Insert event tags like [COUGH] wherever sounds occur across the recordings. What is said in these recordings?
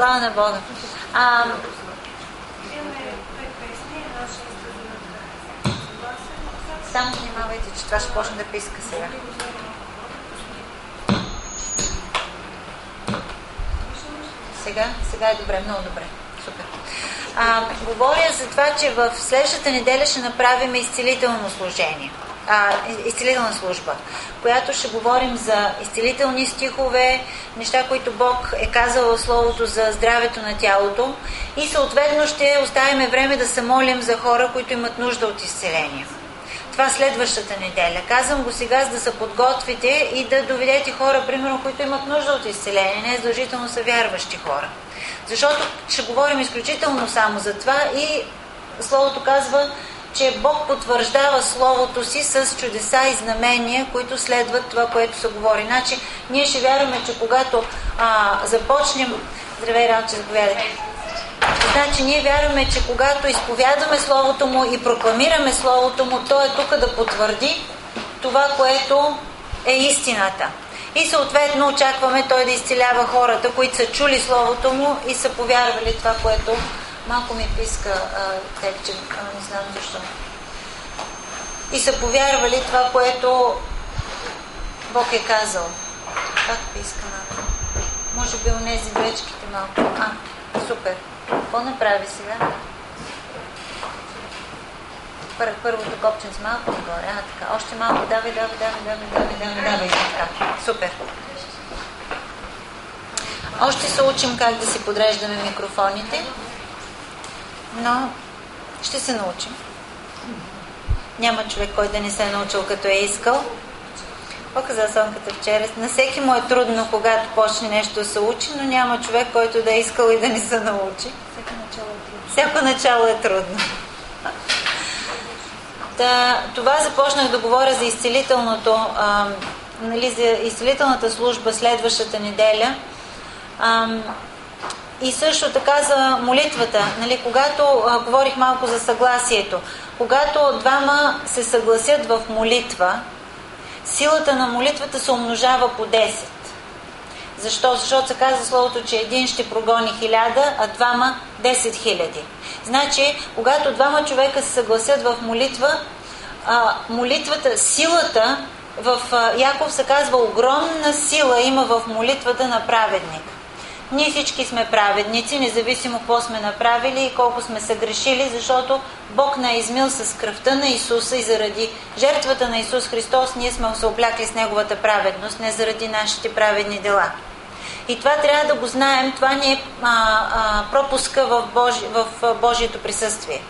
Слава на Бога. А, само внимавайте, че това ще почне да писка сега. Сега, сега е добре, много добре. Супер. А, говоря за това, че в следващата неделя ще направим изцелително служение. А, изцелителна служба, която ще говорим за изцелителни стихове, неща, които Бог е казал в Словото за здравето на тялото и съответно ще оставим време да се молим за хора, които имат нужда от изцеление. Това следващата неделя. Казвам го сега, за да се подготвите и да доведете хора, примерно, които имат нужда от изцеление. Не задължително са вярващи хора. Защото ще говорим изключително само за това и Словото казва, че Бог потвърждава Словото си с чудеса и знамения, които следват това, което се говори. Значи, ние ще вярваме, че когато а, започнем... Здравей, Ралче, заповядай. Значи ние вярваме, че когато изповядваме Словото Му и прокламираме Словото Му, Той е тук да потвърди това, което е истината. И съответно очакваме Той да изцелява хората, които са чули Словото Му и са повярвали това, което малко ми писка текче, не знам защо. И са повярвали това, което Бог е казал. Как писка малко? Може би унези гречките малко. А, супер. Какво направи сега? Пър, първото копчен с малко нагоре. А, така. Още малко. Давай, давай, давай, давай, давай, давай, давай. Така. Супер. Още се учим как да си подреждаме микрофоните, но ще се научим. Няма човек, който да не се е научил като е искал. Показа Сонката вчера. На всеки му е трудно, когато почне нещо да се учи, но няма човек, който да е искал и да не се научи. Всяко начало е трудно. Всяко начало е трудно. Да, това започнах да говоря за изцелителното, а, нали, за изцелителната служба следващата неделя. А, и също така за молитвата. Нали, когато а, говорих малко за съгласието, когато двама се съгласят в молитва, силата на молитвата се умножава по 10. Защо? Защото се казва словото, че един ще прогони хиляда, а двама 10 хиляди. Значи, когато двама човека се съгласят в молитва, молитвата, силата в Яков се казва огромна сила има в молитвата на праведник. Ние всички сме праведници, независимо какво сме направили и колко сме съгрешили, защото Бог на е измил с кръвта на Исуса и заради жертвата на Исус Христос ние сме се облякли с Неговата праведност, не заради нашите праведни дела. И това трябва да го знаем, това ни е а, а, пропуска в, Божи, в Божието присъствие.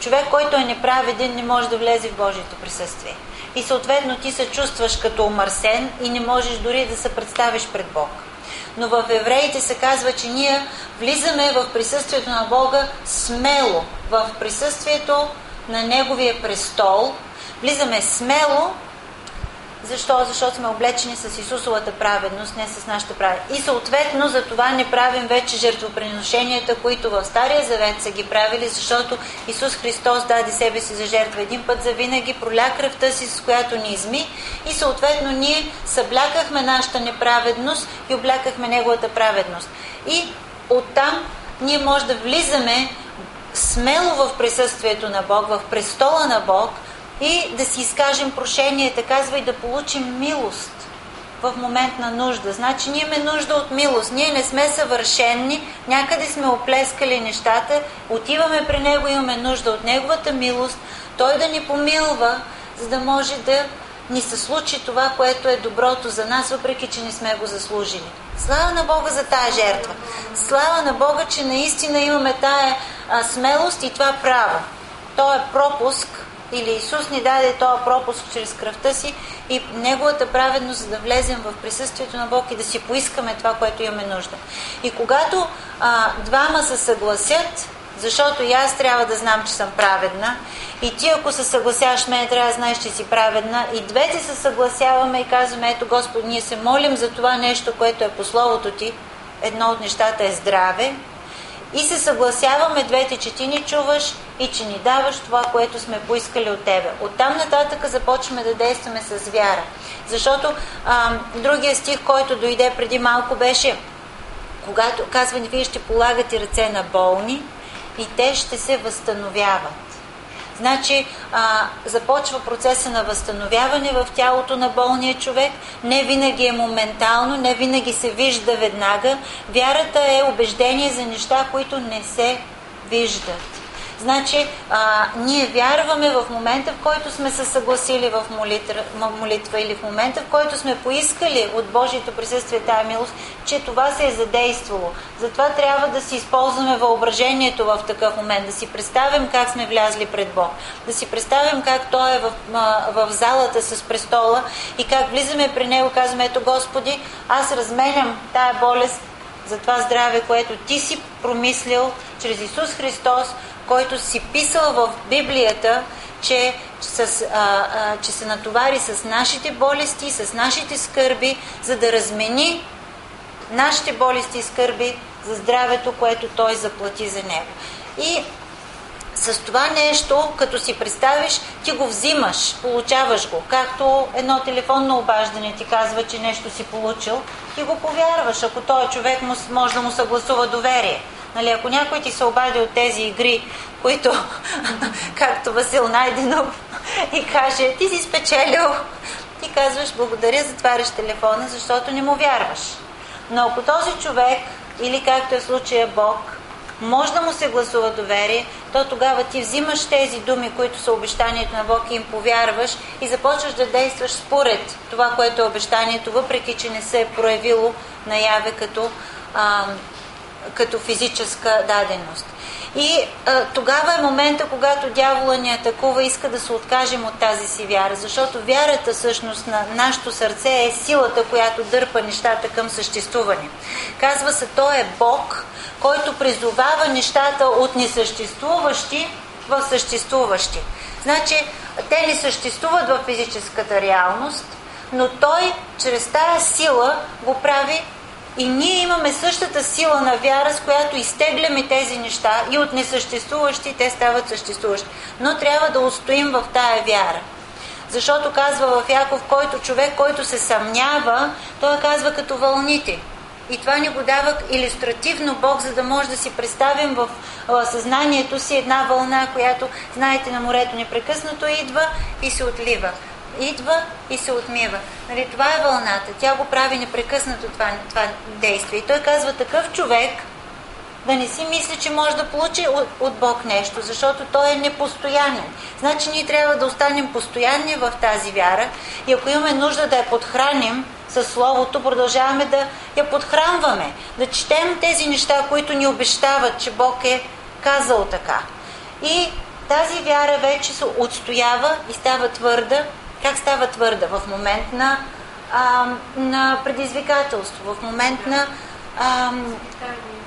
Човек, който е неправеден, не може да влезе в Божието присъствие. И съответно ти се чувстваш като омърсен и не можеш дори да се представиш пред Бог но в евреите се казва, че ние влизаме в присъствието на Бога смело, в присъствието на Неговия престол. Влизаме смело, защо? Защото сме облечени с Исусовата праведност, не с нашата праведност. И съответно за това не правим вече жертвоприношенията, които в Стария Завет са ги правили, защото Исус Христос даде себе си за жертва един път за винаги, проля кръвта си, с която ни изми и съответно ние съблякахме нашата неправедност и облякахме Неговата праведност. И оттам ние може да влизаме смело в присъствието на Бог, в престола на Бог – и да си изкажем прошението, казва и да получим милост в момент на нужда. Значи ние имаме нужда от милост. Ние не сме съвършенни, някъде сме оплескали нещата, отиваме при Него, имаме нужда от Неговата милост, Той да ни помилва, за да може да ни се случи това, което е доброто за нас, въпреки че не сме го заслужили. Слава на Бога за тая жертва. Слава на Бога, че наистина имаме тая смелост и това право. То е пропуск или Исус ни даде този пропуск чрез кръвта си и Неговата праведност, за да влезем в присъствието на Бог и да си поискаме това, което имаме нужда. И когато а, двама се съгласят, защото и аз трябва да знам, че съм праведна, и ти, ако се съгласяваш мен, трябва да знаеш, че си праведна, и двете се съгласяваме и казваме, ето Господ, ние се молим за това нещо, което е по Словото ти, едно от нещата е здраве, и се съгласяваме двете, че ти ни чуваш и че ни даваш това, което сме поискали от тебе. Оттам нататък започваме да действаме с вяра. Защото а, другия стих, който дойде преди малко беше когато казва вие ще полагате ръце на болни и те ще се възстановяват. Значи а, започва процеса на възстановяване в тялото на болния човек. Не винаги е моментално, не винаги се вижда веднага. Вярата е убеждение за неща, които не се виждат. Значи, а, ние вярваме в момента, в който сме се съгласили в молитва, молитва или в момента, в който сме поискали от Божието присъствие тая милост, че това се е задействало. Затова трябва да си използваме въображението в такъв момент, да си представим как сме влязли пред Бог, да си представим как Той е в, в залата с престола и как влизаме при Него, казваме, ето Господи, аз разменям тая болест за това здраве, което Ти си промислил чрез Исус Христос, който си писал в Библията, че, с, а, а, че се натовари с нашите болести, с нашите скърби, за да размени нашите болести и скърби за здравето, което Той заплати за него. И с това нещо, като си представиш, ти го взимаш, получаваш го. Както едно телефонно обаждане ти казва, че нещо си получил, ти го повярваш, ако този човек може да му съгласува доверие. Нали, ако някой ти се обади от тези игри, които, [LAUGHS] както Васил Найденов, и каже, ти си спечелил, ти казваш, благодаря, затваряш телефона, защото не му вярваш. Но ако този човек, или както е в случая Бог, може да му се гласува доверие, то тогава ти взимаш тези думи, които са обещанието на Бог и им повярваш и започваш да действаш според това, което е обещанието, въпреки че не се е проявило наяве като а, като физическа даденост. И а, тогава е момента, когато дявола ни атакува, иска да се откажем от тази си вяра, защото вярата всъщност на нашето сърце е силата, която дърпа нещата към съществуване. Казва се, той е Бог, който призовава нещата от несъществуващи в съществуващи. Значи, те не съществуват в физическата реалност, но той чрез тая сила го прави и ние имаме същата сила на вяра, с която изтегляме тези неща и от несъществуващи те стават съществуващи. Но трябва да устоим в тая вяра. Защото казва в Яков, който човек, който се съмнява, той казва като вълните. И това ни го дава иллюстративно Бог, за да може да си представим в съзнанието си една вълна, която, знаете, на морето непрекъснато идва и се отлива идва и се отмива. Нали, това е вълната. Тя го прави непрекъснато това, това действие. И той казва такъв човек да не си мисли, че може да получи от, от Бог нещо, защото той е непостоянен. Значи ние трябва да останем постоянни в тази вяра и ако имаме нужда да я подхраним с Словото, продължаваме да я подхранваме, да четем тези неща, които ни обещават, че Бог е казал така. И тази вяра вече се отстоява и става твърда как става твърда? В момент на, а, на предизвикателство, в момент на, а,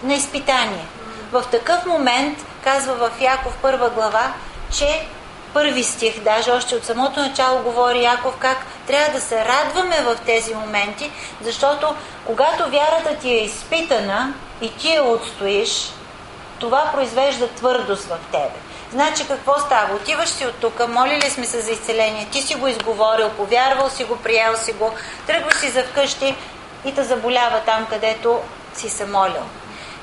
на изпитание. В такъв момент, казва в Яков първа глава, че първи стих, даже още от самото начало говори Яков как трябва да се радваме в тези моменти, защото когато вярата ти е изпитана и ти я отстоиш, това произвежда твърдост в тебе. Значи какво става? Отиваш си от тук, молили сме се за изцеление, ти си го изговорил, повярвал си го, приел си го, тръгваш си за вкъщи и те заболява там, където си се молил.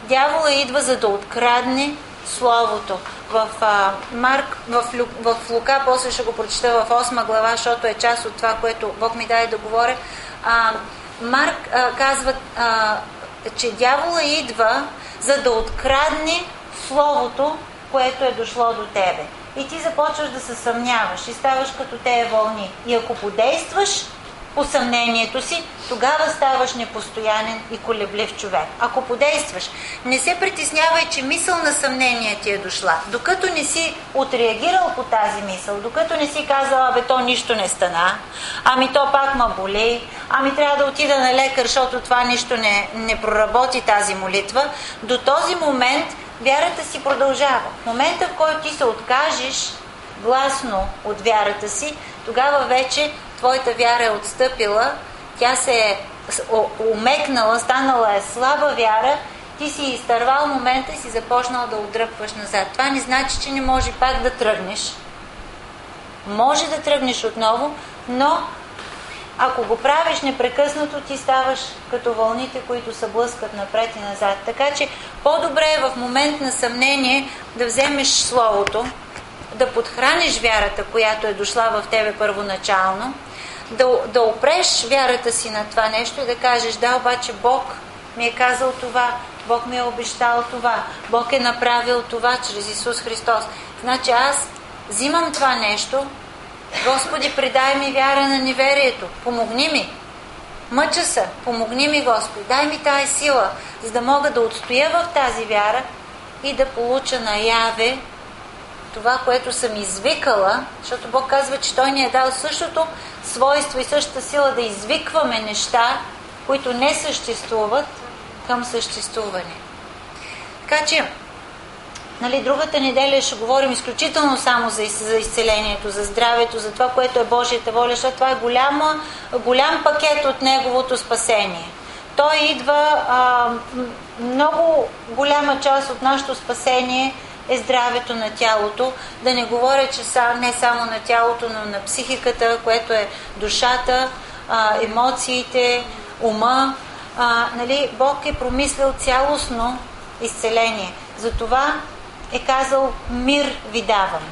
Дявола идва за да открадне Словото. В, а, Марк, в, Лю, в Лука, после ще го прочета в 8 глава, защото е част от това, което Бог ми даде да говоря. А, Марк а, казва, а, че дявола идва за да открадне Словото, което е дошло до тебе. И ти започваш да се съмняваш и ставаш като тея вълни. И ако подействаш по съмнението си, тогава ставаш непостоянен и колеблив човек. Ако подействаш, не се притеснявай, че мисъл на съмнение ти е дошла. Докато не си отреагирал по тази мисъл, докато не си казал, абе то нищо не стана, ами то пак ма боли, ами трябва да отида на лекар, защото това нищо не, не проработи тази молитва, до този момент вярата си продължава. В момента, в който ти се откажеш гласно от вярата си, тогава вече твоята вяра е отстъпила, тя се е умекнала, станала е слаба вяра, ти си изтървал момента и си започнал да отдръпваш назад. Това не значи, че не може пак да тръгнеш. Може да тръгнеш отново, но ако го правиш непрекъснато, ти ставаш като вълните, които се блъскат напред и назад. Така че по-добре е в момент на съмнение да вземеш Словото, да подхраниш вярата, която е дошла в тебе първоначално, да, да опреш вярата си на това нещо и да кажеш, да, обаче Бог ми е казал това, Бог ми е обещал това, Бог е направил това чрез Исус Христос. Значи аз взимам това нещо, Господи, предай ми вяра на неверието, помогни ми. Мъча се, помогни ми, Господи, дай ми тази сила, за да мога да отстоя в тази вяра и да получа наяве това, което съм извикала, защото Бог казва, че Той ни е дал същото свойство и същата сила да извикваме неща, които не съществуват, към съществуване. Така че, нали, другата неделя ще говорим изключително само за, за изцелението, за здравето, за това, което е Божията воля, защото това е голяма, голям пакет от Неговото спасение. Той идва, а, много голяма част от нашето спасение е здравето на тялото. Да не говоря, че са, не само на тялото, но на психиката, което е душата, а, емоциите, ума, а, нали, Бог е промислил цялостно изцеление. Затова е казал мир ви давам.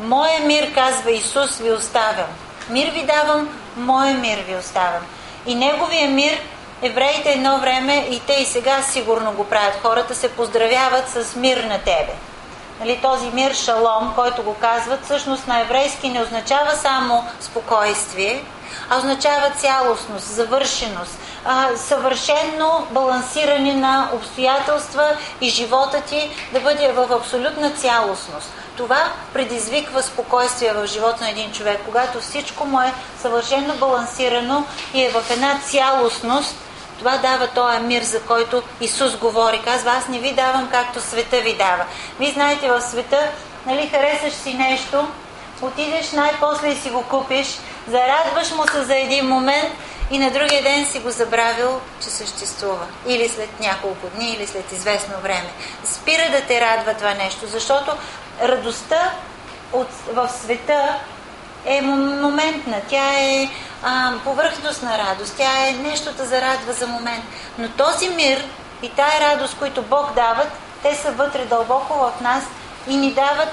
Моя мир, казва Исус, ви оставям. Мир ви давам, моя мир ви оставям. И неговия мир, евреите едно време, и те и сега сигурно го правят, хората се поздравяват с мир на тебе. Нали, този мир шалом, който го казват, всъщност на еврейски не означава само спокойствие, а означава цялостност, завършеност, а, съвършенно балансиране на обстоятелства и живота ти да бъде в абсолютна цялостност. Това предизвиква спокойствие в живота на един човек, когато всичко му е съвършенно балансирано и е в една цялостност, това дава този мир, за който Исус говори. Казва, аз не ви давам както света ви дава. Вие знаете, в света, нали, харесаш си нещо, отидеш най-после и си го купиш, зарадваш му се за един момент и на другия ден си го забравил, че съществува. Или след няколко дни, или след известно време. Спира да те радва това нещо, защото радостта от, в света е моментна. Тя е а, повърхностна радост. Тя е нещо да зарадва за момент. Но този мир и тая радост, които Бог дават, те са вътре дълбоко в нас и ни дават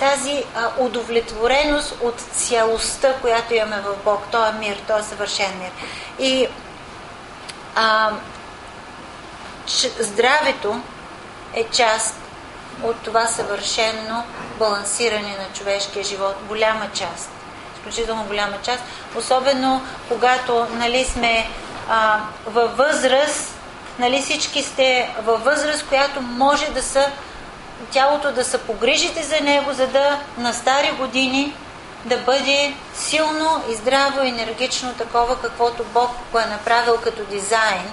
тази а, удовлетвореност от цялостта, която имаме в Бог. Той е мир, той е съвършен мир. И а, здравето е част от това съвършено балансиране на човешкия живот. Голяма част. Изключително голяма част. Особено когато нали, сме а, във възраст, нали, всички сте във възраст, която може да са тялото да се погрижите за него, за да на стари години да бъде силно и здраво, енергично такова, каквото Бог го е направил като дизайн,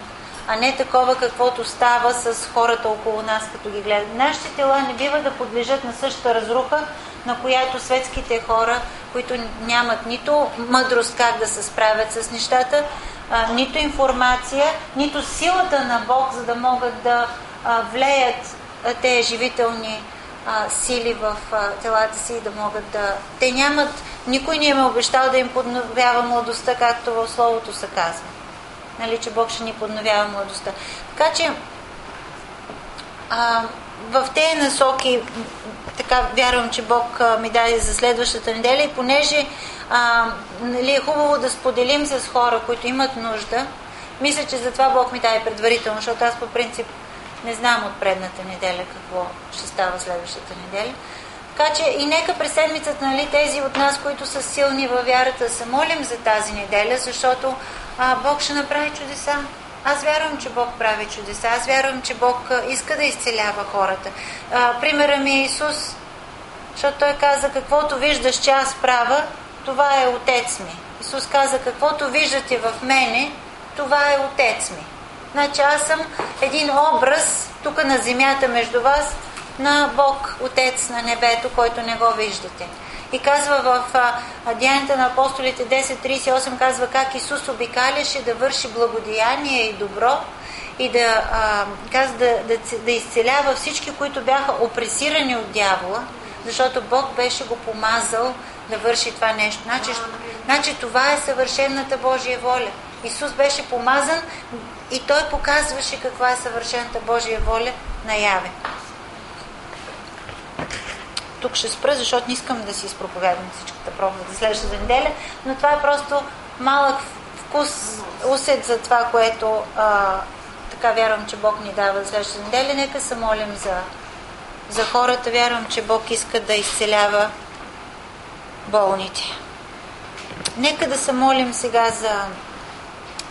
а не такова, каквото става с хората около нас, като ги гледат. Нашите тела не бива да подлежат на същата разруха, на която светските хора, които нямат нито мъдрост как да се справят с нещата, нито информация, нито силата на Бог, за да могат да влеят те живителни сили в телата си да могат да... Те нямат... Никой не им е обещал да им подновява младостта, както в Словото се казва. Нали, че Бог ще ни подновява младостта. Така че а, в тези насоки така вярвам, че Бог ми даде за следващата неделя и понеже а, нали, е хубаво да споделим с хора, които имат нужда, мисля, че затова Бог ми даде предварително, защото аз по принцип не знам от предната неделя какво ще става следващата неделя. Така че и нека през седмицата, нали, тези от нас, които са силни във вярата, се молим за тази неделя, защото а, Бог ще направи чудеса. Аз вярвам, че Бог прави чудеса. Аз вярвам, че Бог иска да изцелява хората. А, примера ми е Исус, защото Той каза, каквото виждаш, че аз правя, това е Отец ми. Исус каза, каквото виждате в мене, това е Отец ми. Значи аз съм един образ тук на земята между вас на Бог, Отец на небето, който не го виждате. И казва в Деянията на апостолите 10.38 казва как Исус обикаляше да върши благодеяние и добро и да, а, казва, да, да, да изцелява всички, които бяха опресирани от дявола, защото Бог беше го помазал да върши това нещо. Значи, значи това е съвършената Божия воля. Исус беше помазан и той показваше каква е съвършената Божия воля наяве. Тук ще спра, защото не искам да си изпроповядам всичката проповед за следващата неделя, но това е просто малък вкус, усет за това, което а, така вярвам, че Бог ни дава за следващата неделя. Нека се молим за, за хората. Вярвам, че Бог иска да изцелява болните. Нека да се молим сега за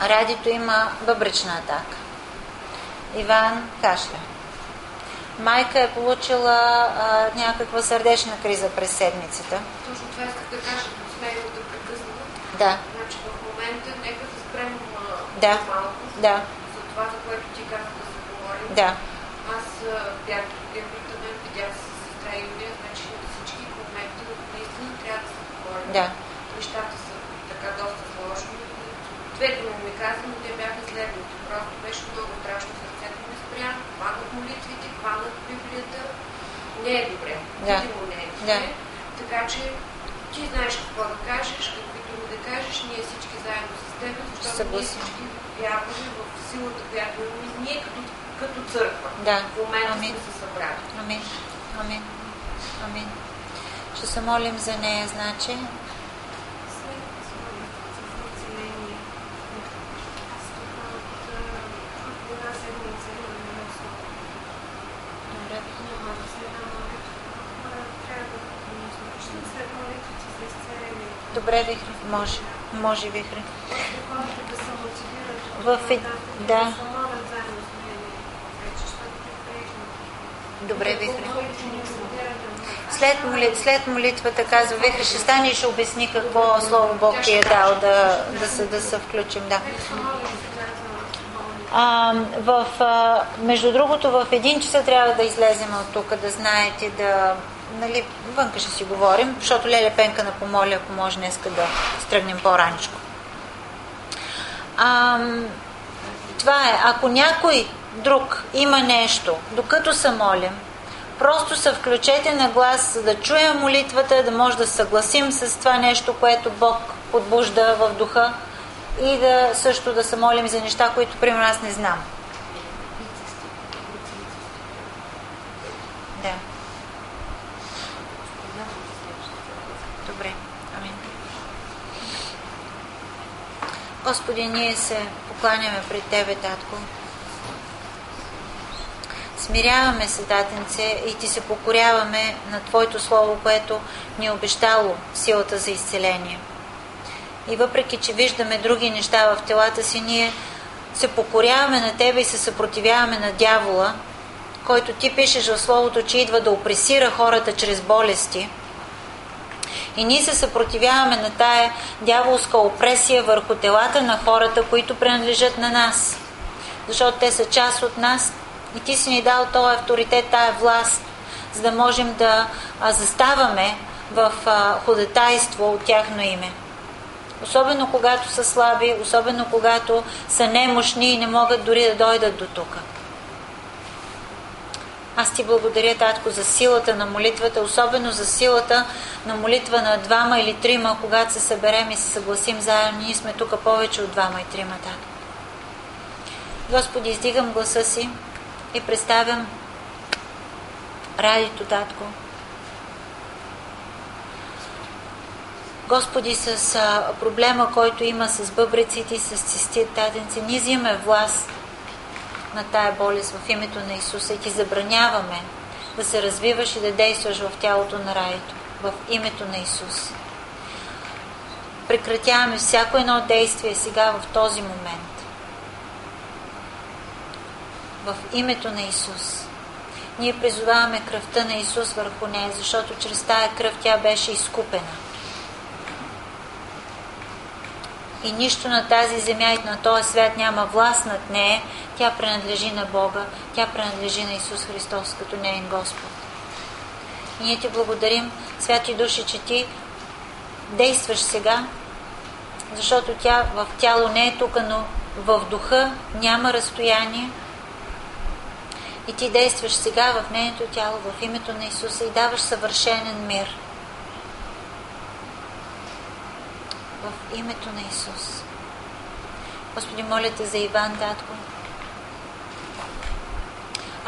радито има бъбречна атака. Иван кашля. Майка е получила а, някаква сърдечна криза през седмицата. Точно това исках да кажа, сме да прекъсна. Да. Значи в момента нека да спрем да. малко да. за това, за което ти каза да се говорим. Да. Аз бях в другия апартамент, видях се с сестра Юлия, значи всички моменти наистина трябва да се говорим. Да. Нещата са така доста сложни. Две думи ми каза, но те бяха следните. Просто беше много страшно сърцето ми спря, хванат молитвите, хванат Библията. Не е добре. Да. Видимо не е добре. Да. Така че ти знаеш какво да кажеш, какви думи да кажеш, ние всички заедно с теб, защото ние всички вярваме в силата, която имаме ние като, като църква. Да. В момента Амин. сме се събрали. Амин. Амин. Амин. Ще се молим за нея, значи. Добре, Вихри. Може. Може, Вихри. В е- да. Добре, Вихри. След, моли, след молитвата казва Вихри, ще стане и ще обясни какво Слово Бог ти е дал да, да, се, да се включим. Да. А, в, между другото, в един часа трябва да излезем от тук, да знаете, да... Нали, вънка ще си говорим, защото Леля Пенка на помоля, ако може днеска да стръгнем по-раничко. А, това е. Ако някой друг има нещо, докато се молим, просто се включете на глас, за да чуем молитвата, да може да съгласим с това нещо, което Бог подбужда в духа и да също да се молим за неща, които, примерно, аз не знам. Да. Добре. Амин. Господи, ние се покланяме пред Тебе, Татко. Смиряваме се, Татенце, и Ти се покоряваме на Твоето Слово, което ни е обещало силата за изцеление. И въпреки, че виждаме други неща в телата си, ние се покоряваме на Тебе и се съпротивяваме на дявола, който Ти пишеш в Словото, че идва да опресира хората чрез болести. И ние се съпротивяваме на тая дяволска опресия върху телата на хората, които принадлежат на нас. Защото те са част от нас и Ти си ни дал този авторитет, тая власт, за да можем да заставаме в а, ходатайство от тяхно име. Особено когато са слаби, особено когато са немощни и не могат дори да дойдат до тук. Аз ти благодаря, Татко, за силата на молитвата, особено за силата на молитва на двама или трима, когато се съберем и се съгласим заедно. Ние сме тук повече от двама и трима, Татко. Господи, издигам гласа си и представям радито, Татко. Господи, с проблема, който има с бъбреците и с цистит, татенци, ние взимаме власт на тая болест в името на Исуса и ти забраняваме да се развиваш и да действаш в тялото на раето, в името на Исус. Прекратяваме всяко едно действие сега в този момент. В името на Исус. Ние призоваваме кръвта на Исус върху нея, защото чрез тая кръв тя беше изкупена. И нищо на тази земя и на този свят няма власт над нея, тя принадлежи на Бога, тя принадлежи на Исус Христос като неин Господ. И ние ти благодарим, святи души, че ти действаш сега, защото тя в тяло не е тук, но в духа няма разстояние. И ти действаш сега в нейното тяло, в името на Исуса и даваш съвършенен мир. В името на Исус. Господи, моля те за Иван, татко.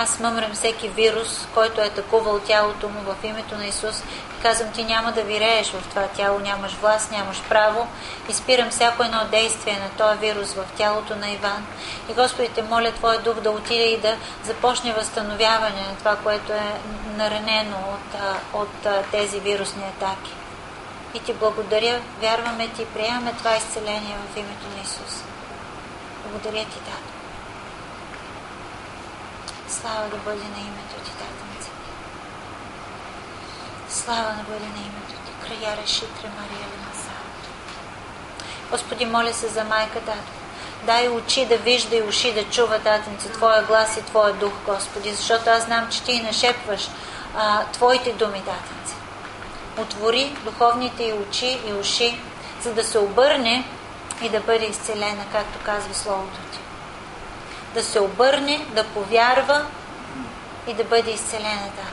Аз мъмрям всеки вирус, който е атакувал тялото му в името на Исус. И казвам, ти няма да вирееш в това тяло, нямаш власт, нямаш право. И спирам всяко едно действие на този вирус в тялото на Иван. И Господи, те моля Твоя дух да отиде и да започне възстановяване на това, което е наранено от, от тези вирусни атаки. И ти благодаря, вярваме ти, приемаме това изцеление в името на Исус. Благодаря ти, Тато. Слава да бъде на името ти, Татънце. Слава да бъде на името ти. Края решитре Мария Ленаса. Господи, моля се за майка, Тато. Дай очи да вижда и уши да чува, Татънце, Твоя глас и Твоя дух, Господи, защото аз знам, че Ти нашепваш а, Твоите думи, Татънце. Отвори духовните и очи и уши, за да се обърне и да бъде изцелена, както казва Словото Ти да се обърне, да повярва и да бъде изцелена. Да.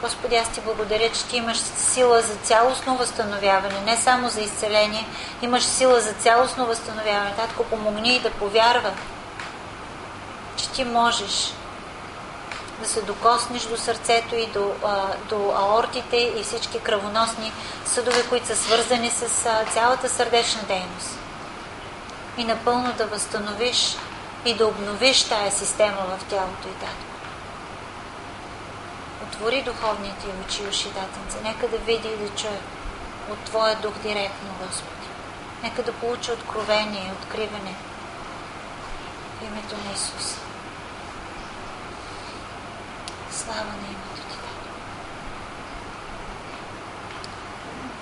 Господи, аз ти благодаря, че ти имаш сила за цялостно възстановяване, не само за изцеление, имаш сила за цялостно възстановяване. Татко, помогни и да повярва, че ти можеш да се докоснеш до сърцето и до, до аортите и всички кръвоносни съдове, които са свързани с цялата сърдечна дейност и напълно да възстановиш и да обновиш тая система в тялото и татко. Отвори духовните очи уши, татенце. Нека да види и да чуе от Твоя дух директно, Господи. Нека да получи откровение и откриване в името на Исус. Слава на името Ти, Татко.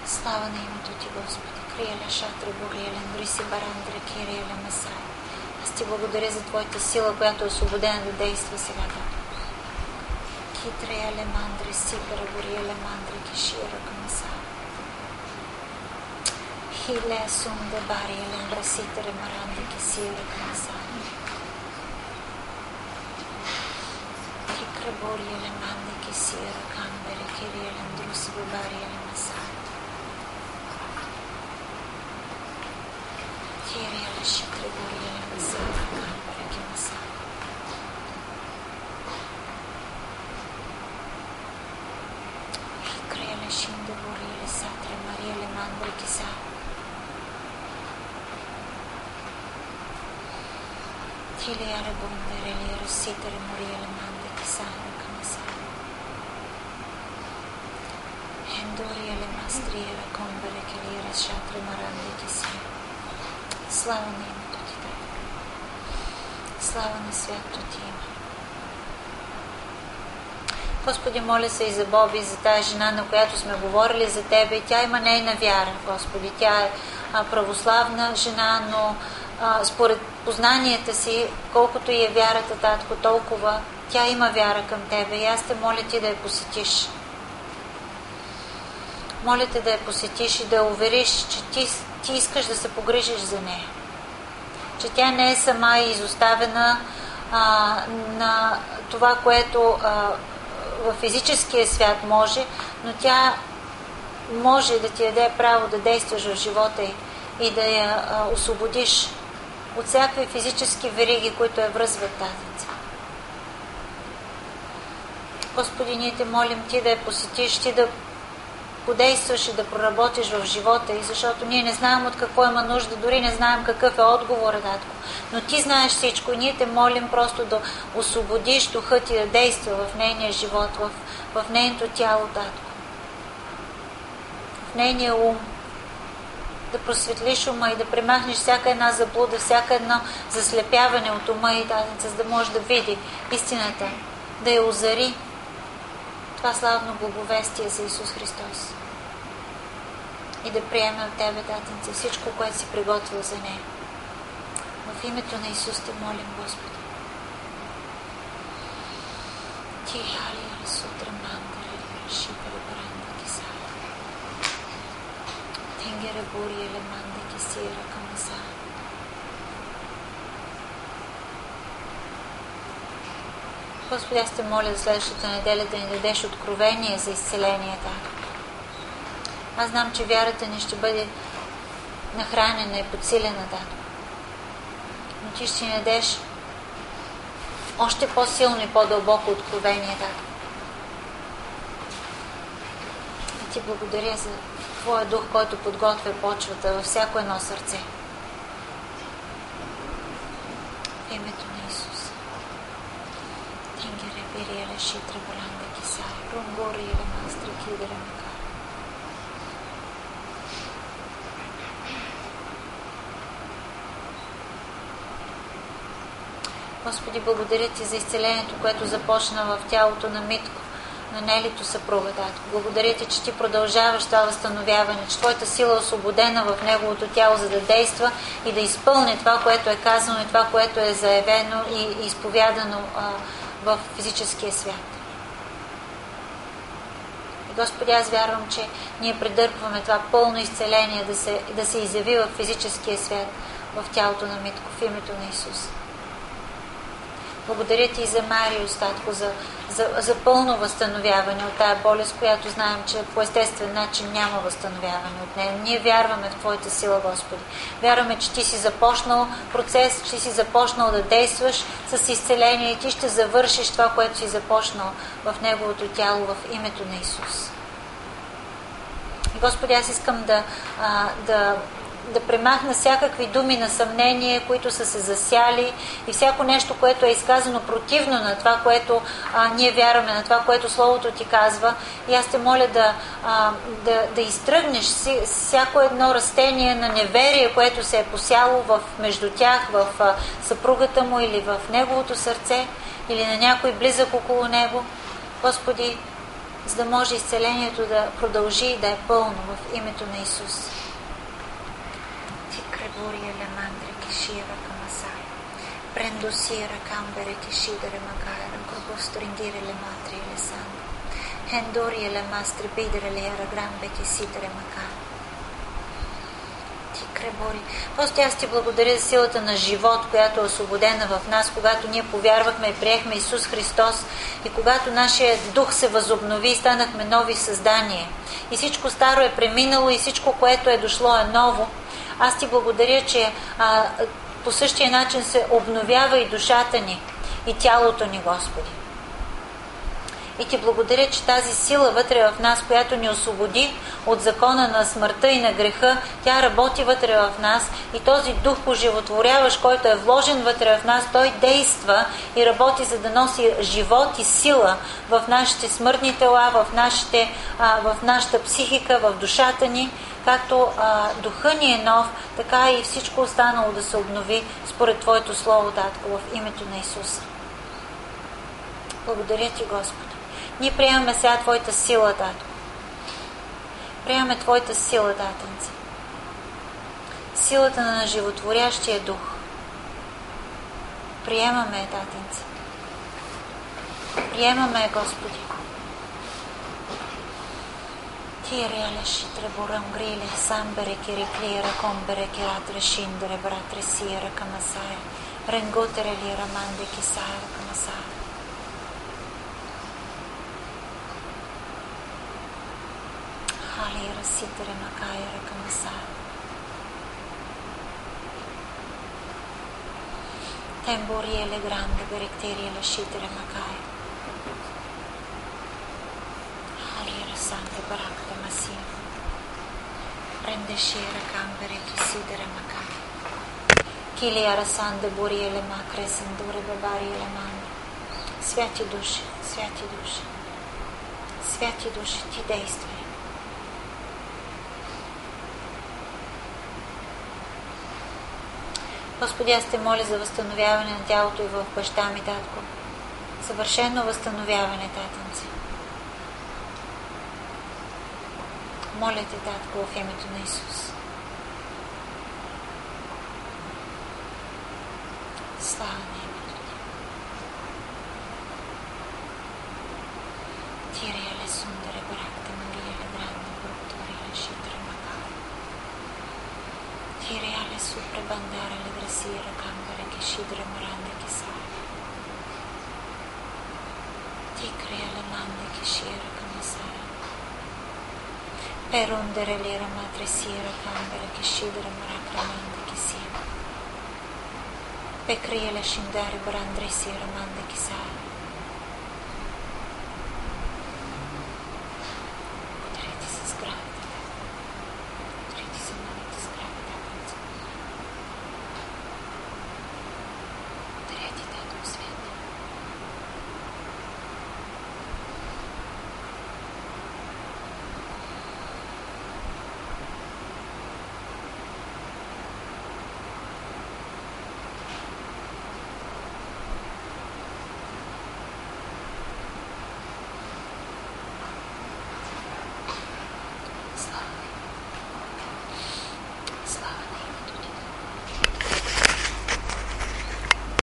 Слава на името Ти, Господи. Криеля Шатра Бориелен, Бриси Барандра, Кириеля Масай. Аз ти благодаря за Твоята сила, която е освободена да действа сега. Китрея мандри, Сипера Бориеле Мандри, Кишира Камасай. Хиле Сунде Бариелен, Браситере Маранди, Кисира Камасай. Reboriyelim andeki siyara kan berekeriyelim durusu bibariyelim mesal. Keriyelim şıkri boriyelim siyara kan bereki mesal. Hikriyelim şimdi boriyelim satre mariyelim andeki sal. Keriyelim bunları liyarı sidere moriyelim andeki Kisa Kamasala. Hendoriya Mastriya Kombara Kilira Shatra Marandi Kisa. Слава на името Ти, Слава на свято Ти име. Господи, моля се и за Боби, за тази жена, на която сме говорили за Тебе. Тя има нейна вяра, Господи. Тя е православна жена, но а, според познанията си, колкото и е вярата, татко, толкова тя има вяра към Тебе. И аз те моля Ти да я посетиш. Моля те да я посетиш и да я увериш, че ти ти искаш да се погрижиш за нея. Че тя не е сама и изоставена а, на това, което а, в физическия свят може, но тя може да ти даде право да действаш в живота й и да я а, освободиш от всякакви физически вериги, които я връзват тази. Господи, ние те молим ти да я посетиш, ти да подействаш и да проработиш в живота и защото ние не знаем от какво има нужда, дори не знаем какъв е отговор, татко. Но ти знаеш всичко и ние те молим просто да освободиш духа ти да действа в нейния живот, в, в нейното тяло, татко. В нейния ум. Да просветлиш ума и да премахнеш всяка една заблуда, всяка едно заслепяване от ума и татница, за да може да види истината, да я озари това славно благовестие за Исус Христос и да приеме от Тебе, Татенце, всичко, което си приготвил за нея. В името на Исус те молим, Господи. Ти Алия Сутра Мандара Шипара Баранда Кисара. Тенгера Бурия Леманда Кисира Господи, аз те моля за следващата неделя да ни дадеш откровение за изцеление, Аз знам, че вярата ни ще бъде нахранена и подсилена, татко. Но ти ще ни дадеш още по-силно и по-дълбоко откровение, татко. И ти благодаря за Твоя дух, който подготвя почвата във всяко едно сърце. В името на Исус. Бириеле, Шитре, Бранда, Кисай, Рунгори, Еле, Мастри, Кидере, Макар. Господи, благодаря Ти за изцелението, което започна в тялото на Митко на Нелито съпруга, татко. Благодаря ти, че ти продължаваш това възстановяване, че твоята сила е освободена в неговото тяло, за да действа и да изпълни това, което е казано и това, което е заявено и изповядано а, в физическия свят. И Господи, аз вярвам, че ние предърпваме това пълно изцеление да се, да се изяви в физическия свят, в тялото на Митко, в името на Исус. Благодаря ти за Марио, Татко, за, за, за пълно възстановяване от тая болест, която знаем, че по естествен начин няма възстановяване от нея. Ние вярваме в Твоята сила, Господи. Вярваме, че Ти си започнал процес, че си започнал да действаш с изцеление и Ти ще завършиш това, което си започнал в Неговото тяло, в името на Исус. Господи, аз искам да, а, да да премахна всякакви думи на съмнение, които са се засяли и всяко нещо, което е изказано противно на това, което а, ние вярваме, на това, което Словото ти казва. И аз те моля да, а, да, да изтръгнеш всяко едно растение на неверие, което се е посяло в, между тях, в а, съпругата му или в неговото сърце, или на някой близък около него. Господи, за да може изцелението да продължи и да е пълно в името на Исус. Gregoria le mandre che shira kamasai. Prendo sira cambere che shidere magara, corpo stringere le matri e le sangue. Hendori e le mastre bidere le era grambe che sidere. Ти кребори. Просто аз ти благодаря за силата на живот, която е освободена в нас, когато ние повярвахме и приехме Исус Христос и когато нашия дух се възобнови и станахме нови създания. И всичко старо е преминало и всичко, което е дошло е ново. Аз ти благодаря, че а, по същия начин се обновява и душата ни, и тялото ни, Господи. И ти благодаря, че тази сила вътре в нас, която ни освободи от закона на смъртта и на греха, тя работи вътре в нас и този дух поживотворяваш, който е вложен вътре в нас, той действа и работи за да носи живот и сила в нашите смъртни тела, в, нашите, а, в нашата психика, в душата ни както а, духа ни е нов, така и всичко останало да се обнови според Твоето Слово, Татко, в името на Исуса. Благодаря Ти, Господи. Ние приемаме сега Твоята сила, Татко. Приемаме Твоята сила, Татенце. Силата на животворящия дух. Приемаме, Татенце. Приемаме, Господи. Kyrie shitre boram grile sambere kiri klira kombere kiratre shindere bratre sira kamasaya rengotere lira mande kisara kamasaya halira sitere makayara kamasaya Temboriele grande berekteriele shitere makaya halira sante barak Masih Prende scera cambere chi sidere macari. Chi li arasande бурие макре сандуре бабари мани. Святи души, святи души, святи души, ти действай. Господи, аз те моля за възстановяване на тялото и в баща ми, татко. Съвършено възстановяване, татънци. Моля те, Татко, в името на Исус. crea la mamma che sciera come sarà. Per ondere l'era madre sera cambera che scidere maracramanda che sia. Per crea la scindare brandre sera manda che sarà.